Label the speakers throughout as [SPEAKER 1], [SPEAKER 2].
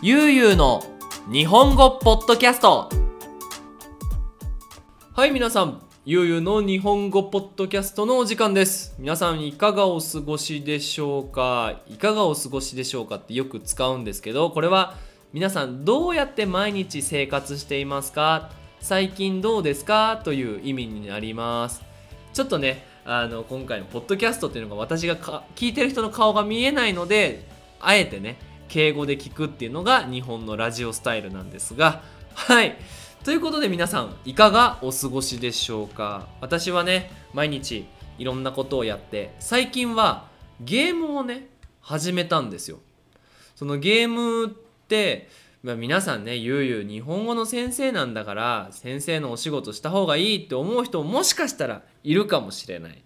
[SPEAKER 1] ゆうゆうの日本語ポッドキャスト。はい皆さんゆうゆうの日本語ポッドキャストのお時間です。皆さんいかがお過ごしでしょうか？いかがお過ごしでしょうかってよく使うんですけどこれは皆さんどうやって毎日生活していますか？最近どうですか？という意味になります。ちょっとねあの今回のポッドキャストっていうのが私がか聞いてる人の顔が見えないのであえてね敬語で聞くっていうのが日本のラジオスタイルなんですがはい。ということで皆さんいかがお過ごしでしょうか？私はね毎日いろんなことをやって最近はゲームをね始めたんですよ。そのゲームって、まあ、皆さんねゆうゆう日本語の先生なんだから先生のお仕事した方がいいって思う人ももしかしたらいるかもしれない。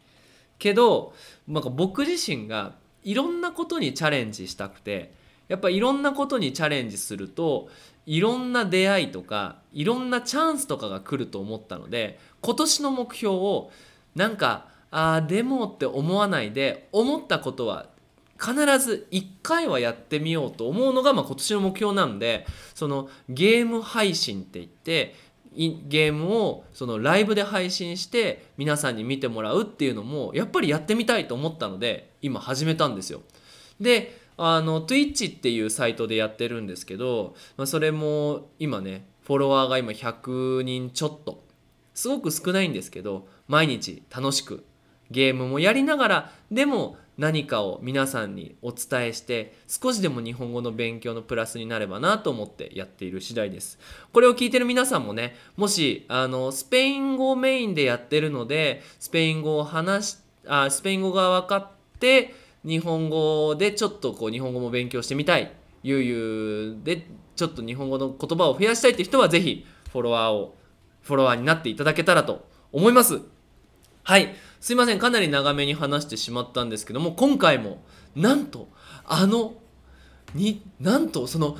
[SPEAKER 1] けどなんか僕自身がいろんなことにチャレンジしたくてやっぱいろんなことにチャレンジするといろんな出会いとかいろんなチャンスとかが来ると思ったので今年の目標をなんかあーでもって思わないで思ったことは必ず1回はやってみようと思うのが、まあ、今年の目標なんでそのゲーム配信って言ってゲームをそのライブで配信して皆さんに見てもらうっていうのもやっぱりやってみたいと思ったので今始めたんですよ。であの Twitch っていうサイトでやってるんですけど、まあ、それも今ねフォロワーが今100人ちょっと。すごく少ないんですけど毎日楽しくゲームもやりながらでも何かを皆さんにお伝えして少しでも日本語の勉強のプラスになればなと思ってやっている次第です。これを聞いてる皆さんもねもしあのスペイン語をメインでやってるのでスペイン語を話しあスペイン語が分かって日本語でちょっとこう日本語も勉強してみたい。ゆうゆうでちょっと日本語の言葉を増やしたいって人はぜひフォロワーをフォロワーになっていただけたらと思います。はい。すいません。かなり長めに話してしまったんですけども今回もなんとあのになんとその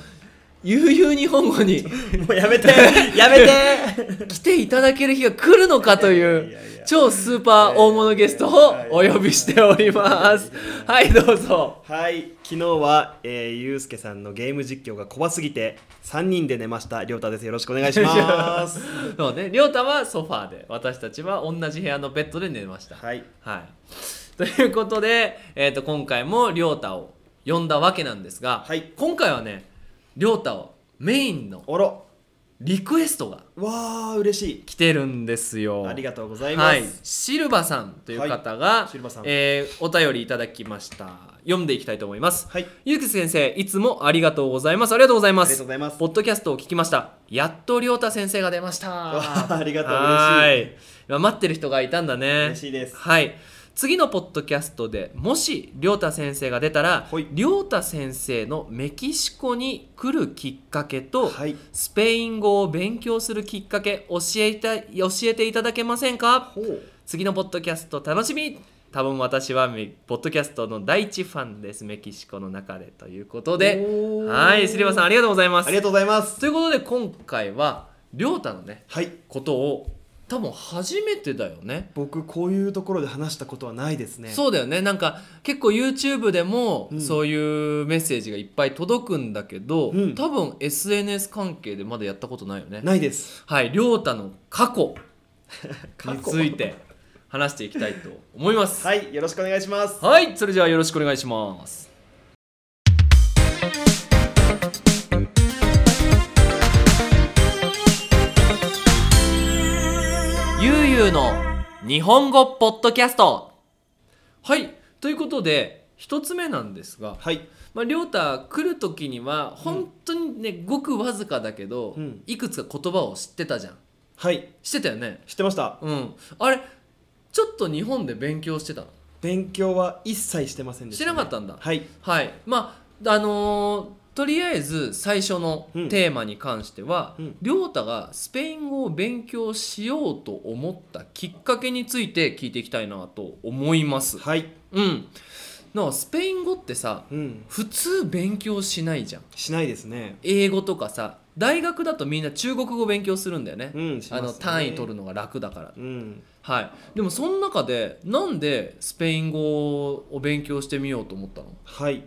[SPEAKER 1] 悠々日本語に
[SPEAKER 2] もうやめて。やめて。
[SPEAKER 1] 来ていただける日が来るのかという超スーパー大物ゲストをお呼びしております。はいどうぞ。
[SPEAKER 2] はい。昨日は、えー、ゆうすけさんのゲーム実況が怖すぎて3人で寝ました。りょうたです。よろしくお願いします。
[SPEAKER 1] そうね。亮太はソファーで私たちは同じ部屋のベッドで寝ました。
[SPEAKER 2] はい。
[SPEAKER 1] はい、ということで、えー、と今回も亮太を呼んだわけなんですが、
[SPEAKER 2] はい。
[SPEAKER 1] 今回はね亮太をメインの
[SPEAKER 2] おろ
[SPEAKER 1] リクエストが
[SPEAKER 2] わー嬉し
[SPEAKER 1] 来てるんですよ。
[SPEAKER 2] いありがとうございます、
[SPEAKER 1] はい、シルバさんという方が、
[SPEAKER 2] い。シルバさん。
[SPEAKER 1] えーお便りいただきました。読んでいきたいと思います。
[SPEAKER 2] はい。
[SPEAKER 1] ゆうき先生いつもありがとうございます。ありがとうございま
[SPEAKER 2] ありが
[SPEAKER 1] す
[SPEAKER 2] とうございます。
[SPEAKER 1] ポッドキャストを聞きました。やっと亮太先生が出ました。
[SPEAKER 2] わ あありがとう
[SPEAKER 1] は
[SPEAKER 2] 嬉しい。
[SPEAKER 1] い。今待ってる人がいたんだね。
[SPEAKER 2] 嬉しいです。
[SPEAKER 1] はい次のポッドキャストでもし亮太先生が出たら
[SPEAKER 2] はい。
[SPEAKER 1] 亮太先生のメキシコに来るきっかけと、
[SPEAKER 2] はい。
[SPEAKER 1] スペイン語を勉強するきっかけ教えて教えていただけませんか？次のポッドキャスト楽しみ。多分私はメポッドキャストの第一ファンですメキシコの中でということで。はいスリバさんありがとうございます。
[SPEAKER 2] ありがとうございます。
[SPEAKER 1] ということで今回は亮太のね
[SPEAKER 2] はい。
[SPEAKER 1] ことを多分初めてだよね。
[SPEAKER 2] 僕こういうところで話したことはないですね。
[SPEAKER 1] そうだよね。なんか結構 YouTube でも
[SPEAKER 2] うん。
[SPEAKER 1] そういうメッセージがいっぱい届くんだけど、
[SPEAKER 2] うん。
[SPEAKER 1] 多分 SNS 関係でまだやったことないよね。
[SPEAKER 2] ないです。
[SPEAKER 1] はい。亮太の 過去。について話していきたいと思います。
[SPEAKER 2] はい。よろしくお願いします。
[SPEAKER 1] はい、それじゃあよろしくお願いします。ゆうゆうの日本語ポッドキャスト。はい、ということで一つ目なんですが、
[SPEAKER 2] はい
[SPEAKER 1] まあ、りょうた来る時には本当にね、ごくわずかだけど、
[SPEAKER 2] うん
[SPEAKER 1] いくつか言葉を知ってたじゃん。
[SPEAKER 2] はい
[SPEAKER 1] 知ってたよね？
[SPEAKER 2] 知ってました
[SPEAKER 1] うん。あれ、ちょっと日本で勉強してたの？
[SPEAKER 2] 勉強は一切してませんでした、
[SPEAKER 1] してなかったんだ。
[SPEAKER 2] はい
[SPEAKER 1] はいまああのーとりあえず最初の
[SPEAKER 2] うん。
[SPEAKER 1] テーマに関しては
[SPEAKER 2] うん。
[SPEAKER 1] 亮太、がスペイン語を勉強しようと思ったきっかけについて聞いていきたいなと思います。
[SPEAKER 2] はい。
[SPEAKER 1] うん、なんかスペイン語ってさ
[SPEAKER 2] うん。
[SPEAKER 1] 普通勉強しないじゃん。
[SPEAKER 2] しないですね。
[SPEAKER 1] 英語とかさ大学だとみんな中国語勉強するんだよね。
[SPEAKER 2] うんね。
[SPEAKER 1] あの単位取るのが楽だから。
[SPEAKER 2] うん。
[SPEAKER 1] はい、でもその中でなんでスペイン語を勉強してみようと思ったの？
[SPEAKER 2] はい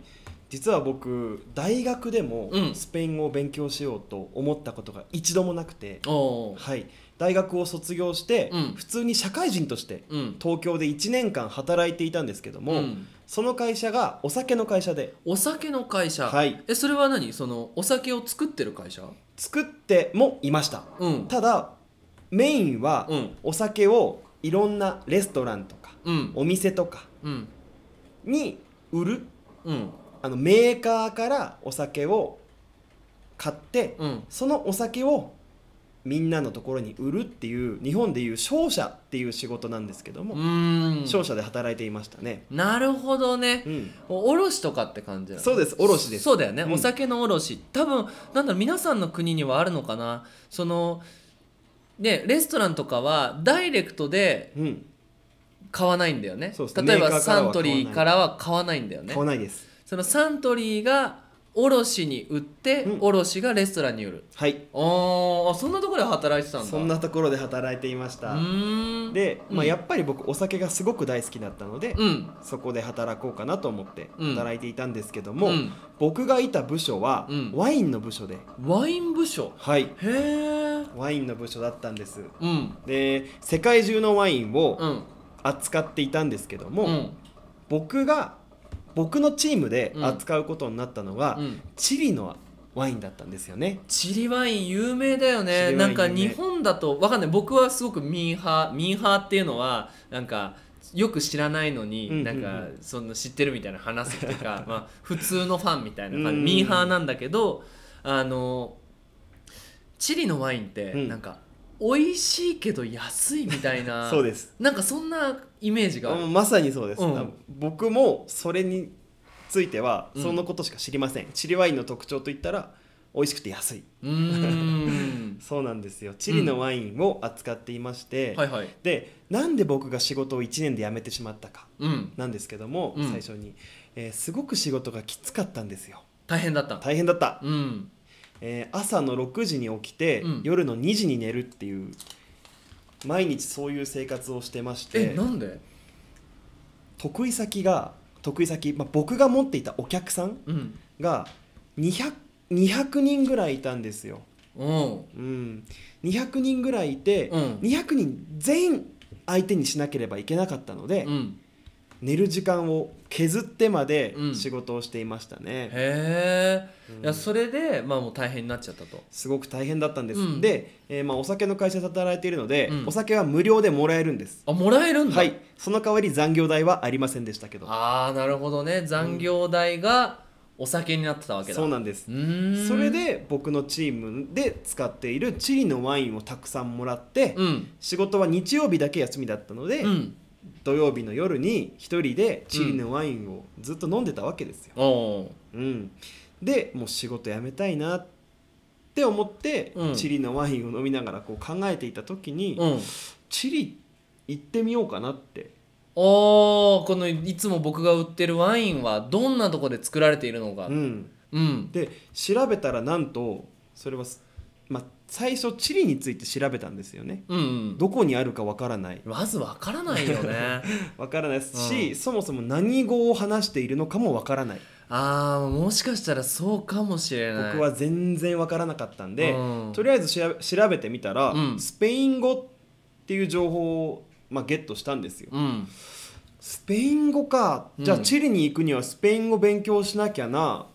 [SPEAKER 2] 実は僕大学でも
[SPEAKER 1] うん。
[SPEAKER 2] スペイン語を勉強しようと思ったことが一度もなくて、
[SPEAKER 1] おー。
[SPEAKER 2] はい、大学を卒業して、
[SPEAKER 1] うん。
[SPEAKER 2] 普通に社会人として
[SPEAKER 1] うん。
[SPEAKER 2] 東京で1年間働いていたんですけども、
[SPEAKER 1] うん。
[SPEAKER 2] その会社がお酒の会社で。
[SPEAKER 1] お酒の会社、
[SPEAKER 2] はい。
[SPEAKER 1] えそれは何？そのお酒を作ってる会社？
[SPEAKER 2] 作ってもいました。
[SPEAKER 1] うん。
[SPEAKER 2] ただメインは
[SPEAKER 1] うん。
[SPEAKER 2] お酒をいろんなレストランとか
[SPEAKER 1] うん。
[SPEAKER 2] お店とか
[SPEAKER 1] うん。
[SPEAKER 2] に売る
[SPEAKER 1] うん
[SPEAKER 2] あのメーカーからお酒を買って
[SPEAKER 1] うん。
[SPEAKER 2] そのお酒をみんなのところに売るっていう日本でいう商社っていう仕事なんですけど
[SPEAKER 1] う
[SPEAKER 2] も、商社で働いていましたね、
[SPEAKER 1] なるほどね。
[SPEAKER 2] うん、
[SPEAKER 1] お卸とかって感じ
[SPEAKER 2] そうです卸です。
[SPEAKER 1] そうだよね、
[SPEAKER 2] うん。
[SPEAKER 1] お酒の卸多分なんだろう皆さんの国にはあるのかな？そのねレストランとかはダイレクトで
[SPEAKER 2] うん。
[SPEAKER 1] 買わないんだよね。
[SPEAKER 2] そうです。
[SPEAKER 1] 例えばサントリーからは買わないんだよね。
[SPEAKER 2] 買わないです
[SPEAKER 1] そのサントリーが卸に売って、
[SPEAKER 2] うん。
[SPEAKER 1] 卸がレストランに売る。
[SPEAKER 2] はい。
[SPEAKER 1] あそんなところで働いてたんだ。
[SPEAKER 2] そんなところで働いていました。で、まあ、
[SPEAKER 1] うん。
[SPEAKER 2] やっぱり僕お酒がすごく大好きだったので、
[SPEAKER 1] うん。
[SPEAKER 2] そこで働こうかなと思って
[SPEAKER 1] うん。
[SPEAKER 2] 働いていたんですけども、
[SPEAKER 1] うん。
[SPEAKER 2] 僕がいた部署は
[SPEAKER 1] うん。
[SPEAKER 2] ワインの部署で、
[SPEAKER 1] ワイン部署？
[SPEAKER 2] はい。
[SPEAKER 1] へえ
[SPEAKER 2] ワインの部署だったんです。
[SPEAKER 1] うん。
[SPEAKER 2] で世界中のワインを
[SPEAKER 1] うん。
[SPEAKER 2] 扱っていたんですけども、
[SPEAKER 1] うん。
[SPEAKER 2] 僕が僕のチームで
[SPEAKER 1] うん。
[SPEAKER 2] 扱うことになったのが、
[SPEAKER 1] うん。
[SPEAKER 2] チリのワインだったんですよね。
[SPEAKER 1] チリワイン有名だよ
[SPEAKER 2] チ
[SPEAKER 1] ねなんか日本だとわかんない。僕はすごくミーハーミーハーっていうのはなんかよく知らないのに、
[SPEAKER 2] うんうんうん。
[SPEAKER 1] なんかその知ってるみたいな話すっていうか まあ普通のファンみたいな感じ、
[SPEAKER 2] うん。
[SPEAKER 1] ミーハーなんだけどあのチリのワインって
[SPEAKER 2] うん。
[SPEAKER 1] なんか美味しいけど安いみたいな。
[SPEAKER 2] そうです。
[SPEAKER 1] なんかそんなイメージが
[SPEAKER 2] まさにそうです、
[SPEAKER 1] うん。
[SPEAKER 2] 僕もそれについては
[SPEAKER 1] うん。
[SPEAKER 2] そのことしか知りません、チリワインの特徴といったら美味しくて安い。そうなんですよ。チリのワインを扱っていまして、
[SPEAKER 1] はいはい。
[SPEAKER 2] でなんで僕が仕事を1年で辞めてしまったか
[SPEAKER 1] うん。
[SPEAKER 2] なんですけども、
[SPEAKER 1] うん。
[SPEAKER 2] 最初に、えーすごく仕事がきつかったんですよ。
[SPEAKER 1] 大変だった。
[SPEAKER 2] 大変だった、
[SPEAKER 1] うん
[SPEAKER 2] えー朝の6時に起きて、
[SPEAKER 1] うん。
[SPEAKER 2] 夜の2時に寝るっていう毎日そういう生活をしてまして
[SPEAKER 1] えなんで？
[SPEAKER 2] 得意先が得意先、まあ、僕が持っていたお客さん
[SPEAKER 1] うん。
[SPEAKER 2] が 200, 200人ぐらいいたんですよ、
[SPEAKER 1] うん。
[SPEAKER 2] うん、200人ぐらいいて、
[SPEAKER 1] うん。
[SPEAKER 2] 200人全員相手にしなければいけなかったので、
[SPEAKER 1] うん。
[SPEAKER 2] 寝る時間を削ってまで
[SPEAKER 1] うん。
[SPEAKER 2] 仕事をしていましたね、
[SPEAKER 1] へえ、
[SPEAKER 2] うん。
[SPEAKER 1] いやそれでまあもう大変になっちゃったと。
[SPEAKER 2] すごく大変だったんです、
[SPEAKER 1] うん。
[SPEAKER 2] で、えーまあ、お酒の会社で働いているので、
[SPEAKER 1] うん。
[SPEAKER 2] お酒は無料でもらえるんです。
[SPEAKER 1] あもらえるんだ。
[SPEAKER 2] はい。その代わり残業代はありませんでしたけど。
[SPEAKER 1] ああなるほどね。残業代がお酒になってたわけだ。
[SPEAKER 2] そうなんです。それで僕のチームで使っているチリのワインをたくさんもらって、
[SPEAKER 1] うん。
[SPEAKER 2] 仕事は日曜日だけ休みだったので、
[SPEAKER 1] うん
[SPEAKER 2] 土曜日の夜に一人でチリのワインをずっと飲んでたわけですよ、
[SPEAKER 1] おお
[SPEAKER 2] うん、でもう仕事辞めたいなって思って、
[SPEAKER 1] うん。
[SPEAKER 2] チリのワインを飲みながらこう考えていた時に、
[SPEAKER 1] うん。
[SPEAKER 2] チリ行ってみようかなって。
[SPEAKER 1] おーこのいつも僕が売ってるワインはどんなとこで作られているのか。
[SPEAKER 2] うん、
[SPEAKER 1] うん。
[SPEAKER 2] で調べたらなんとそれは、まあ、最初チリについて調べたんですよね。
[SPEAKER 1] うんうん。
[SPEAKER 2] どこにあるかわからない。
[SPEAKER 1] まずわからないよね。
[SPEAKER 2] わからないですし、
[SPEAKER 1] うん。
[SPEAKER 2] そもそも何語を話しているのかもわからない。
[SPEAKER 1] あーもしかしたらそうかもしれない。
[SPEAKER 2] 僕は全然わからなかったんで、
[SPEAKER 1] うん。
[SPEAKER 2] とりあえず調べてみたら、
[SPEAKER 1] うん。
[SPEAKER 2] スペイン語っていう情報を、まあ、ゲットしたんですよ。
[SPEAKER 1] うん。
[SPEAKER 2] スペイン語か。じゃあ
[SPEAKER 1] うん。
[SPEAKER 2] チリに行くにはスペイン語勉強しなきゃな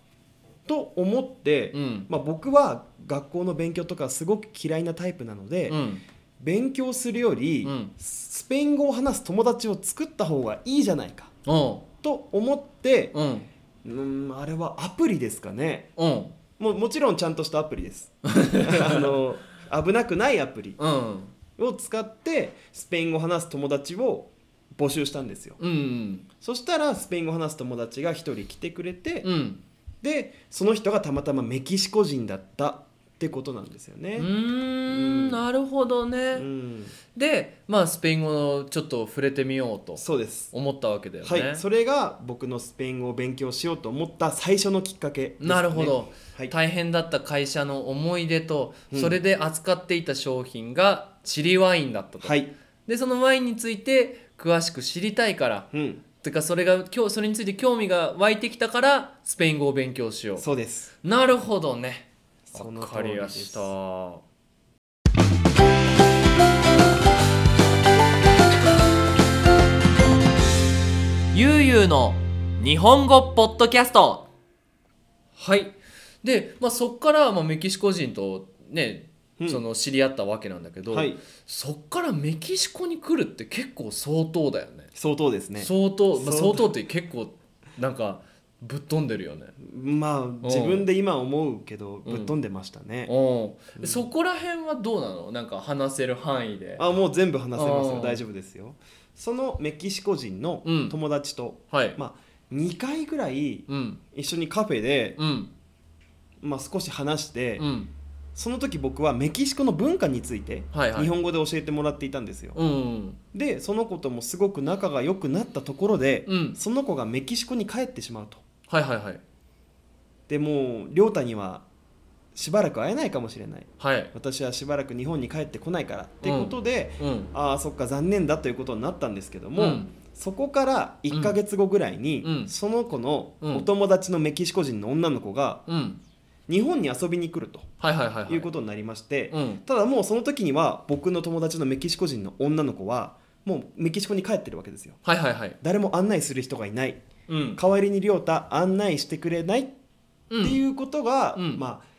[SPEAKER 2] と思って、
[SPEAKER 1] うん。
[SPEAKER 2] まあ、僕は学校の勉強とかすごく嫌いなタイプなので、
[SPEAKER 1] うん。
[SPEAKER 2] 勉強するより、
[SPEAKER 1] うん。
[SPEAKER 2] スペイン語を話す友達を作った方がいいじゃないかと思って、
[SPEAKER 1] うん。
[SPEAKER 2] うん、あれはアプリですかね。
[SPEAKER 1] うん。
[SPEAKER 2] ももちろんちゃんとしたアプリです。あの危なくないアプリ
[SPEAKER 1] うん。
[SPEAKER 2] を使ってスペイン語を話す友達を募集したんですよ。
[SPEAKER 1] うん
[SPEAKER 2] そしたらスペイン語を話す友達が1人来てくれて、
[SPEAKER 1] うん
[SPEAKER 2] でその人がたまたまメキシコ人だったってことなんですよ
[SPEAKER 1] う
[SPEAKER 2] ね。
[SPEAKER 1] ーんなるほどね、
[SPEAKER 2] うん、
[SPEAKER 1] でまあスペイン語をちょっと触れてみようと
[SPEAKER 2] そうです、
[SPEAKER 1] 思ったわけだよね、
[SPEAKER 2] はい、それが僕のスペイン語を勉強しようと思った最初のきっかけね、
[SPEAKER 1] なるほど、
[SPEAKER 2] はい、
[SPEAKER 1] 大変だった会社の思い出と、
[SPEAKER 2] うん。
[SPEAKER 1] それで扱っていた商品がチリワインだったと、
[SPEAKER 2] はい。
[SPEAKER 1] でそのワインについて詳しく知りたいから
[SPEAKER 2] うん、
[SPEAKER 1] てかそれが今日それについて興味が湧いてきたからスペイン語を勉強しよ
[SPEAKER 2] そうです。
[SPEAKER 1] うなるほどね。わか
[SPEAKER 2] 通
[SPEAKER 1] ります。した。ゆうゆうの日本語ポッドキャスト。はい。で、まあ、そっからまあメキシコ人とね、
[SPEAKER 2] うん
[SPEAKER 1] その知り合ったわけなんだけど、
[SPEAKER 2] はい。
[SPEAKER 1] そっからメキシコに来るって結構相当だよね。
[SPEAKER 2] 相当ですね。
[SPEAKER 1] 相当、まあ、
[SPEAKER 2] 相当。
[SPEAKER 1] って結構なんかぶっ飛んでるよね。
[SPEAKER 2] まあ自分で今思うけどぶっ飛んでましたね、
[SPEAKER 1] うん、そこら辺はどうなの？なんか話せる範囲で。
[SPEAKER 2] あもう全部話せますよ。大丈夫ですよ。そのメキシコ人の
[SPEAKER 1] うん。
[SPEAKER 2] 友達と、
[SPEAKER 1] はい。
[SPEAKER 2] まあ2回ぐらい
[SPEAKER 1] うん。
[SPEAKER 2] 一緒にカフェで、
[SPEAKER 1] うん。
[SPEAKER 2] まあ、少し話して、
[SPEAKER 1] うん
[SPEAKER 2] その時僕はメキシコの文化について
[SPEAKER 1] はいはい。
[SPEAKER 2] 日本語で教えてもらっていたんですよ、
[SPEAKER 1] うん
[SPEAKER 2] でその子ともすごく仲が良くなったところで、
[SPEAKER 1] うん。
[SPEAKER 2] その子がメキシコに帰ってしまうと。
[SPEAKER 1] はいはいはい。
[SPEAKER 2] でもう亮太にはしばらく会えないかもしれない。
[SPEAKER 1] はい。
[SPEAKER 2] 私はしばらく日本に帰ってこないからっていうことで、
[SPEAKER 1] うん。
[SPEAKER 2] ああそっか残念だということになったんですけども、
[SPEAKER 1] うん。
[SPEAKER 2] そこから1ヶ月後ぐらいに、
[SPEAKER 1] うん。
[SPEAKER 2] その子の
[SPEAKER 1] うん。
[SPEAKER 2] お友達のメキシコ人の女の子が
[SPEAKER 1] うん
[SPEAKER 2] 日本に遊びに来ると
[SPEAKER 1] はいはいはいはい。
[SPEAKER 2] いうことになりまして、
[SPEAKER 1] うん。
[SPEAKER 2] ただもうその時には僕の友達のメキシコ人の女の子はもうメキシコに帰ってるわけですよ。
[SPEAKER 1] はいはいはい。
[SPEAKER 2] 誰も案内する人がいない。
[SPEAKER 1] うん。
[SPEAKER 2] 代わりに亮太案内してくれないって
[SPEAKER 1] うん。
[SPEAKER 2] いうことが、
[SPEAKER 1] うん。
[SPEAKER 2] まあ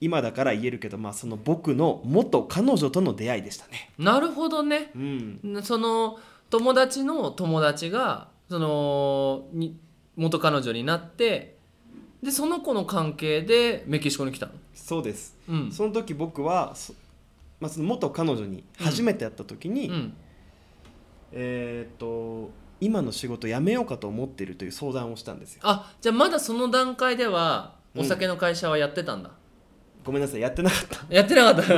[SPEAKER 2] 今だから言えるけど、まあ、その僕の元彼女との出会いでしたね。
[SPEAKER 1] なるほどね。
[SPEAKER 2] うん、
[SPEAKER 1] その友達の友達がそのに元彼女になってでその子の関係でメキシコに来たの？
[SPEAKER 2] そうです。
[SPEAKER 1] うん。
[SPEAKER 2] その時僕はそ,、まあ、その元彼女に初めて会った時に、
[SPEAKER 1] うん。
[SPEAKER 2] えーっと今の仕事辞めようかと思ってるという相談をしたんですよ。
[SPEAKER 1] あじゃあまだその段階では
[SPEAKER 2] うん。
[SPEAKER 1] お酒の会社はやってたんだ、
[SPEAKER 2] ごめんなさいやってなかった。
[SPEAKER 1] やってなかった。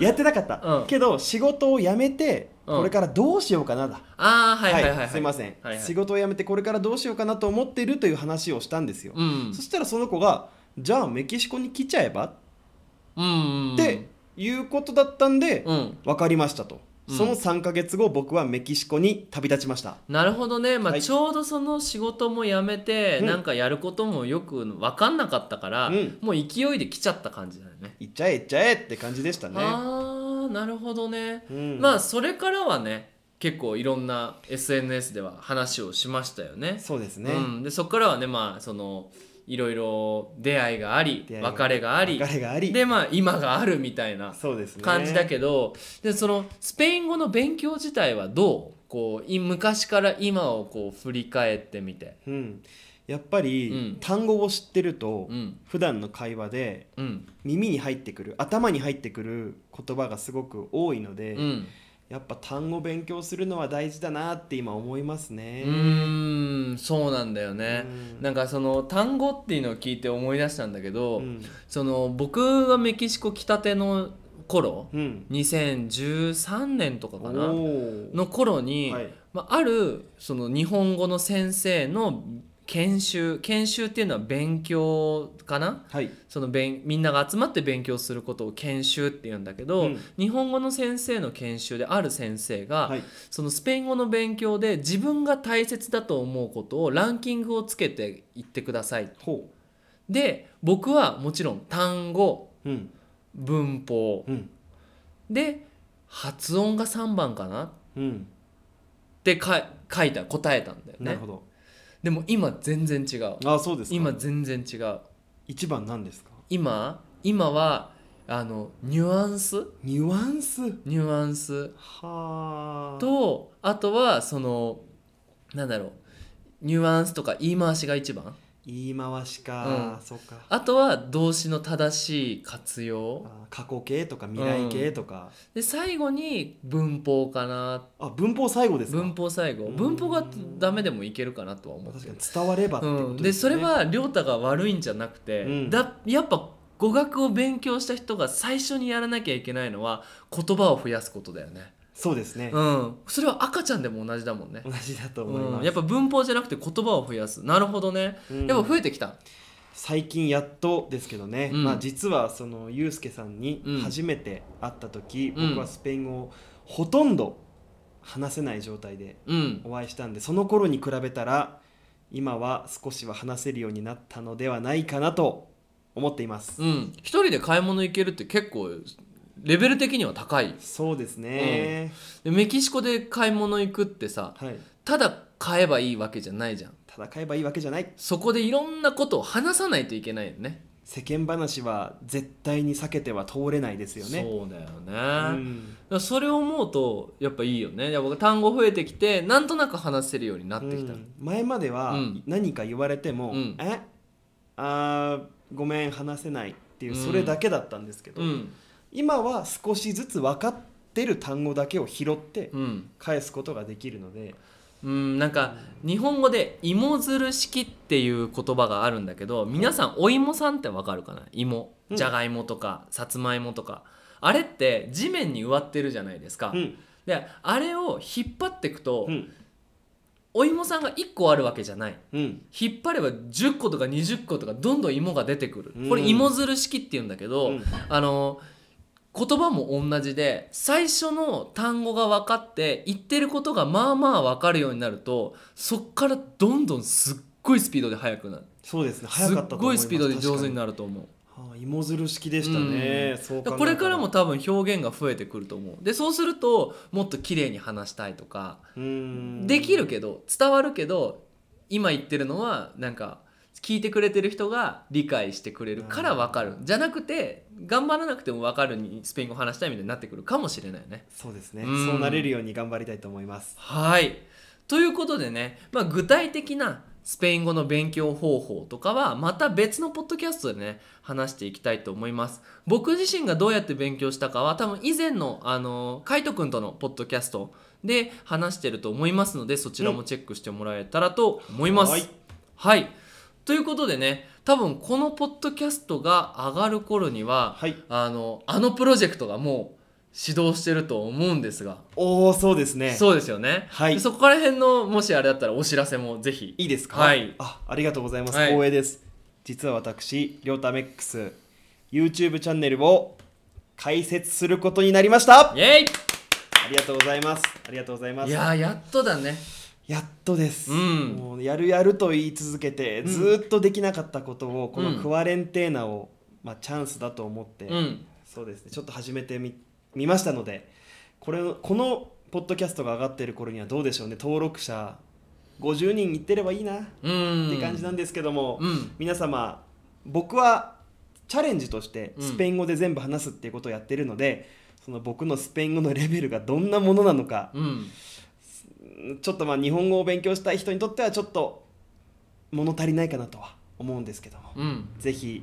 [SPEAKER 2] やってなかった、
[SPEAKER 1] うん。
[SPEAKER 2] けど仕事を辞めて
[SPEAKER 1] うん。
[SPEAKER 2] これからどうしようかなだ、
[SPEAKER 1] ああはいはいはい、はい、
[SPEAKER 2] すいません、
[SPEAKER 1] はいはい。
[SPEAKER 2] 仕事を辞めてこれからどうしようかなと思ってるという話をしたんですよ、
[SPEAKER 1] うん。
[SPEAKER 2] そしたらその子がじゃあメキシコに来ちゃえば？
[SPEAKER 1] うんうん
[SPEAKER 2] っていうことだったんで、
[SPEAKER 1] うん。
[SPEAKER 2] 分かりましたと、
[SPEAKER 1] うん。
[SPEAKER 2] その3ヶ月後僕はメキシコに旅立ちました。
[SPEAKER 1] なるほどね、まあ
[SPEAKER 2] はい。
[SPEAKER 1] ちょうどその仕事も辞めて、
[SPEAKER 2] うん。
[SPEAKER 1] なんかやることもよく分かんなかったから、
[SPEAKER 2] うん。
[SPEAKER 1] もう勢いで来ちゃった感じだよね。
[SPEAKER 2] 行っちゃえ行っちゃえって感じでしたね、
[SPEAKER 1] ああなるほどね、
[SPEAKER 2] うん。
[SPEAKER 1] まあそれからはね結構いろんな SNS では話をしましたよね。
[SPEAKER 2] そうですね、
[SPEAKER 1] うん、でそこからはねまあそのいろいろ出会いがあり別れがあり
[SPEAKER 2] 別れがあり。
[SPEAKER 1] でまあ今があるみたいな感じだけど、でそのスペイン語の勉強自体はどう？こうい昔から今をこう振り返ってみて。
[SPEAKER 2] うん、やっぱり、
[SPEAKER 1] うん。
[SPEAKER 2] 単語を知ってると、
[SPEAKER 1] うん。
[SPEAKER 2] 普段の会話で
[SPEAKER 1] うん。
[SPEAKER 2] 耳に入ってくる頭に入ってくる言葉がすごく多いので、
[SPEAKER 1] うん。
[SPEAKER 2] やっぱ単語勉強するのは大事だなって今思います
[SPEAKER 1] う
[SPEAKER 2] ね。
[SPEAKER 1] ーん。そうなんだよね、
[SPEAKER 2] うん。
[SPEAKER 1] なんかその単語っていうのを聞いて思い出したんだけど、
[SPEAKER 2] うん。
[SPEAKER 1] その僕がメキシコ来たての頃
[SPEAKER 2] うん。
[SPEAKER 1] 2013年とかかなの頃に、
[SPEAKER 2] はい。
[SPEAKER 1] まあ、あるその日本語の先生の研修研修っていうのは勉強かな？
[SPEAKER 2] はい。
[SPEAKER 1] その勉みんなが集まって勉強することを研修って言うんだけど、
[SPEAKER 2] うん。
[SPEAKER 1] 日本語の先生の研修である先生が、
[SPEAKER 2] はい。
[SPEAKER 1] そのスペイン語の勉強で自分が大切だと思うことをランキングをつけていってください。
[SPEAKER 2] ほ
[SPEAKER 1] で僕はもちろん単語
[SPEAKER 2] ううん。
[SPEAKER 1] 文法
[SPEAKER 2] うん。
[SPEAKER 1] で発音が3番かな？っ
[SPEAKER 2] うん。
[SPEAKER 1] てか書いた答えたんだよね。
[SPEAKER 2] なるほど。
[SPEAKER 1] でも今全然違う
[SPEAKER 2] あそうですか。
[SPEAKER 1] 今全然違う
[SPEAKER 2] 一番なんですか？
[SPEAKER 1] 今今はあのニュアンス？
[SPEAKER 2] ニュアンス？
[SPEAKER 1] ニュアンス
[SPEAKER 2] はあ。
[SPEAKER 1] とあとはそのなんだろうニュアンスとか言い回しが一番
[SPEAKER 2] 言い回しか、そうか。
[SPEAKER 1] あとは動詞の正しい活用。
[SPEAKER 2] あ過去形とか未来形とか。
[SPEAKER 1] で最後に文法かな。
[SPEAKER 2] あ文法最後ですか？
[SPEAKER 1] 文法最後。
[SPEAKER 2] うん。
[SPEAKER 1] 文法がダメでもいけるかなとは思ってる。
[SPEAKER 2] 確かに伝わればってこと
[SPEAKER 1] うん、
[SPEAKER 2] で
[SPEAKER 1] ですそ
[SPEAKER 2] ね。
[SPEAKER 1] れは亮太が悪いんじゃなくて、
[SPEAKER 2] うん。
[SPEAKER 1] だやっぱ語学を勉強した人が最初にやらなきゃいけないのは言葉を増やすことだよね、
[SPEAKER 2] そうですね。
[SPEAKER 1] うん、それは赤ちゃんでも同じだもんね、
[SPEAKER 2] 同じだと思います。
[SPEAKER 1] うん、やっぱ文法じゃなくて言葉を増やす。なるほどね、
[SPEAKER 2] うん。
[SPEAKER 1] やっぱ増えてきた。
[SPEAKER 2] 最近やっとですけどね、
[SPEAKER 1] うん。
[SPEAKER 2] まあ、実はそのユうスケさんに
[SPEAKER 1] うん。
[SPEAKER 2] 初めて会った時、
[SPEAKER 1] うん。
[SPEAKER 2] 僕はスペイン語をほとんど話せない状態で
[SPEAKER 1] うん。
[SPEAKER 2] お会いしたんでその頃に比べたら今は少しは話せるようになったのではないかなと思っています、
[SPEAKER 1] うん。一人で買い物行けるって結構レベル的には高い。
[SPEAKER 2] そうですね、
[SPEAKER 1] でメキシコで買い物行くってさ
[SPEAKER 2] はい。
[SPEAKER 1] ただ買えばいいわけじゃないじゃん。
[SPEAKER 2] 戦えばいいわけじゃない。
[SPEAKER 1] そこでいろんなことを話さないといけないよね。
[SPEAKER 2] 世間話は絶対に避けては通れないですよね。
[SPEAKER 1] そうだよね、
[SPEAKER 2] うん。
[SPEAKER 1] らそれを思うとやっぱいいよね。やっぱ単語増えてきてなんとなく話せるようになってきた、
[SPEAKER 2] うん。前までは
[SPEAKER 1] うん。
[SPEAKER 2] 何か言われても「
[SPEAKER 1] うん。
[SPEAKER 2] え？あーごめん話せない」っていう
[SPEAKER 1] うん。
[SPEAKER 2] それだけだったんですけど、
[SPEAKER 1] うん
[SPEAKER 2] 今は少しずつ分かってる単語だけを拾って
[SPEAKER 1] うん。
[SPEAKER 2] 返すことができるので、
[SPEAKER 1] うん、なんか日本語で芋づる式っていう言葉があるんだけど皆さんお芋さんってわかるかな？芋。
[SPEAKER 2] うん。
[SPEAKER 1] じゃがいもとかさつまいもとか。あれって地面に植わってるじゃないですか、
[SPEAKER 2] うん。
[SPEAKER 1] であれを引っ張っていくと、
[SPEAKER 2] うん。
[SPEAKER 1] お芋さんが1個あるわけじゃない。
[SPEAKER 2] うん。
[SPEAKER 1] 引っ張れば10個とか20個とかどんどん芋が出てくる。
[SPEAKER 2] うん。
[SPEAKER 1] これ芋づる式っていうんだけど、
[SPEAKER 2] うん。
[SPEAKER 1] あの言葉も同じで最初の単語が分かって言ってることがまあまあ分かるようになるとそっからどんどんすっごいスピードで速くなる。
[SPEAKER 2] そうですね
[SPEAKER 1] す
[SPEAKER 2] 早か
[SPEAKER 1] っ
[SPEAKER 2] ったと思います
[SPEAKER 1] ごいスピードで上手に
[SPEAKER 2] る、
[SPEAKER 1] なると思う。
[SPEAKER 2] はあ、芋づる式でしたね、そう考えた
[SPEAKER 1] これからも多分表現が増えてくると思う。でそうするともっと綺麗に話したいとか
[SPEAKER 2] うん。
[SPEAKER 1] できるけど伝わるけど今言ってるのはなんか聞いてくれてる人が理解してくれるから分かる。じゃなくて頑張らなくても分かるにスペイン語話したいみたいになってくるかもしれないね。
[SPEAKER 2] そうですね、
[SPEAKER 1] うん。
[SPEAKER 2] そうなれるように頑張りたいと思います。
[SPEAKER 1] はい。ということでね、まあ、具体的なスペイン語の勉強方法とかはまた別のポッドキャストでね話していきたいと思います。僕自身がどうやって勉強したかは多分以前のあのカイトくんとのポッドキャストで話してると思いますのでそちらもチェックしてもらえたらと思います、
[SPEAKER 2] はい。
[SPEAKER 1] はいということでね多分このポッドキャストが上がる頃には、
[SPEAKER 2] はい。
[SPEAKER 1] あのあのプロジェクトがもう始動してると思うんですが。
[SPEAKER 2] おおそうですね。
[SPEAKER 1] そうですよね、
[SPEAKER 2] はい。
[SPEAKER 1] でそこら辺のもしあれだったらお知らせもぜひ。
[SPEAKER 2] いいですか？
[SPEAKER 1] はい。
[SPEAKER 2] あありがとうございます、
[SPEAKER 1] はい。
[SPEAKER 2] 光栄です。実は私りょうたメックス YouTube チャンネルを開設することになりました。
[SPEAKER 1] イエ
[SPEAKER 2] ありがとうございます。ありがとうございます。
[SPEAKER 1] イいやーやっとだね。
[SPEAKER 2] やっとです、
[SPEAKER 1] うん。
[SPEAKER 2] もうやるやると言い続けて、
[SPEAKER 1] ん。
[SPEAKER 2] ずーっとできなかったことをこ
[SPEAKER 1] うん。
[SPEAKER 2] のクワレンテーナを、まあ、チャンスだと思って、
[SPEAKER 1] うん。
[SPEAKER 2] そうですね。ちょっと始めてみみましたのでこれこのポッドキャストが上がってる頃にはどうでしょうね。登録者50人いってればいいなっ
[SPEAKER 1] うん。
[SPEAKER 2] て感じなんですけども、
[SPEAKER 1] うん。
[SPEAKER 2] 皆様僕はチャレンジとして
[SPEAKER 1] うん。
[SPEAKER 2] スペイン語で全部話すっていうことをやってるので、その僕のスペイン語のレベルがどんなものなのか。
[SPEAKER 1] うん。
[SPEAKER 2] ちょっとまあ日本語を勉強したい人にとってはちょっと物足りないかなとは思うんですけども、
[SPEAKER 1] うん。
[SPEAKER 2] ぜひ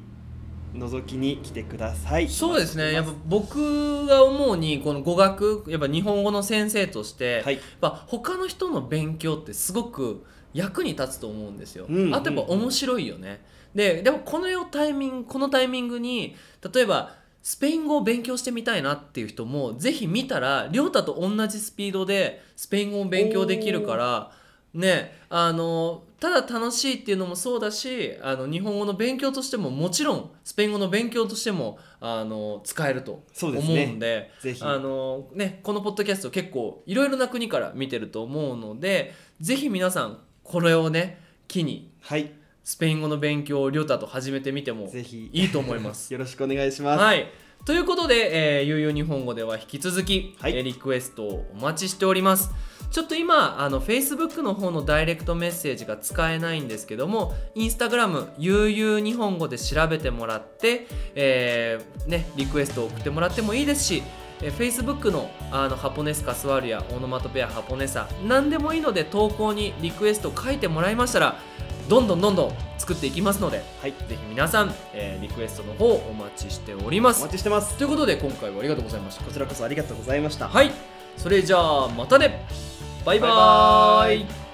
[SPEAKER 2] 覗きに来てください。
[SPEAKER 1] そうですね。やっぱ
[SPEAKER 2] は
[SPEAKER 1] 僕が思うにこの語学やっぱ日本語の先生として、
[SPEAKER 2] い。
[SPEAKER 1] や他の人の勉強ってすごく役に立つと思うんですよ。
[SPEAKER 2] うん
[SPEAKER 1] あとやっぱ面白いよね。ででもこのタイミングこのタイミングに例えばスペイン語を勉強してみたいなっていう人もぜひ見たら亮太と同じスピードでスペイン語を勉強できるからねあのただ楽しいっていうのもそうだしあの日本語の勉強としてももちろんスペイン語の勉強としてもあの使えると思う
[SPEAKER 2] そうですね
[SPEAKER 1] んで。
[SPEAKER 2] ぜひ
[SPEAKER 1] あのね、このポッドキャスト結構いろいろな国から見てると思うのでぜひ皆さんこれをね機に
[SPEAKER 2] はい
[SPEAKER 1] スペイン語の勉強をりょと始めてみても
[SPEAKER 2] ぜひ
[SPEAKER 1] いいと思います。
[SPEAKER 2] よろしくお願いします、
[SPEAKER 1] はいということで、えー、ゆうゆう日本語では引き続き、
[SPEAKER 2] はい
[SPEAKER 1] えーリクエストをお待ちしております。ちょっと今あの Facebook の方のダイレクトメッセージが使えないんですけども Instagram ゆうゆう日本語で調べてもらって、えーね、リクエストを送ってもらってもいいですしえー Facebook のあのハポネスカスワルやオノマトペアハポネサ何でもいいので投稿にリクエスト書いてもらいましたらどんどんどんどん作っていきますので
[SPEAKER 2] はい。
[SPEAKER 1] ぜひ皆さん、えーリクエストの方お待ちしております。
[SPEAKER 2] お待ちしてます。
[SPEAKER 1] ということで今回はありがとうございました。
[SPEAKER 2] こちらこそありがとうございました。
[SPEAKER 1] はい。それじゃあまたね。バイバ
[SPEAKER 2] バイ。バ
[SPEAKER 1] ーイ
[SPEAKER 2] ーイ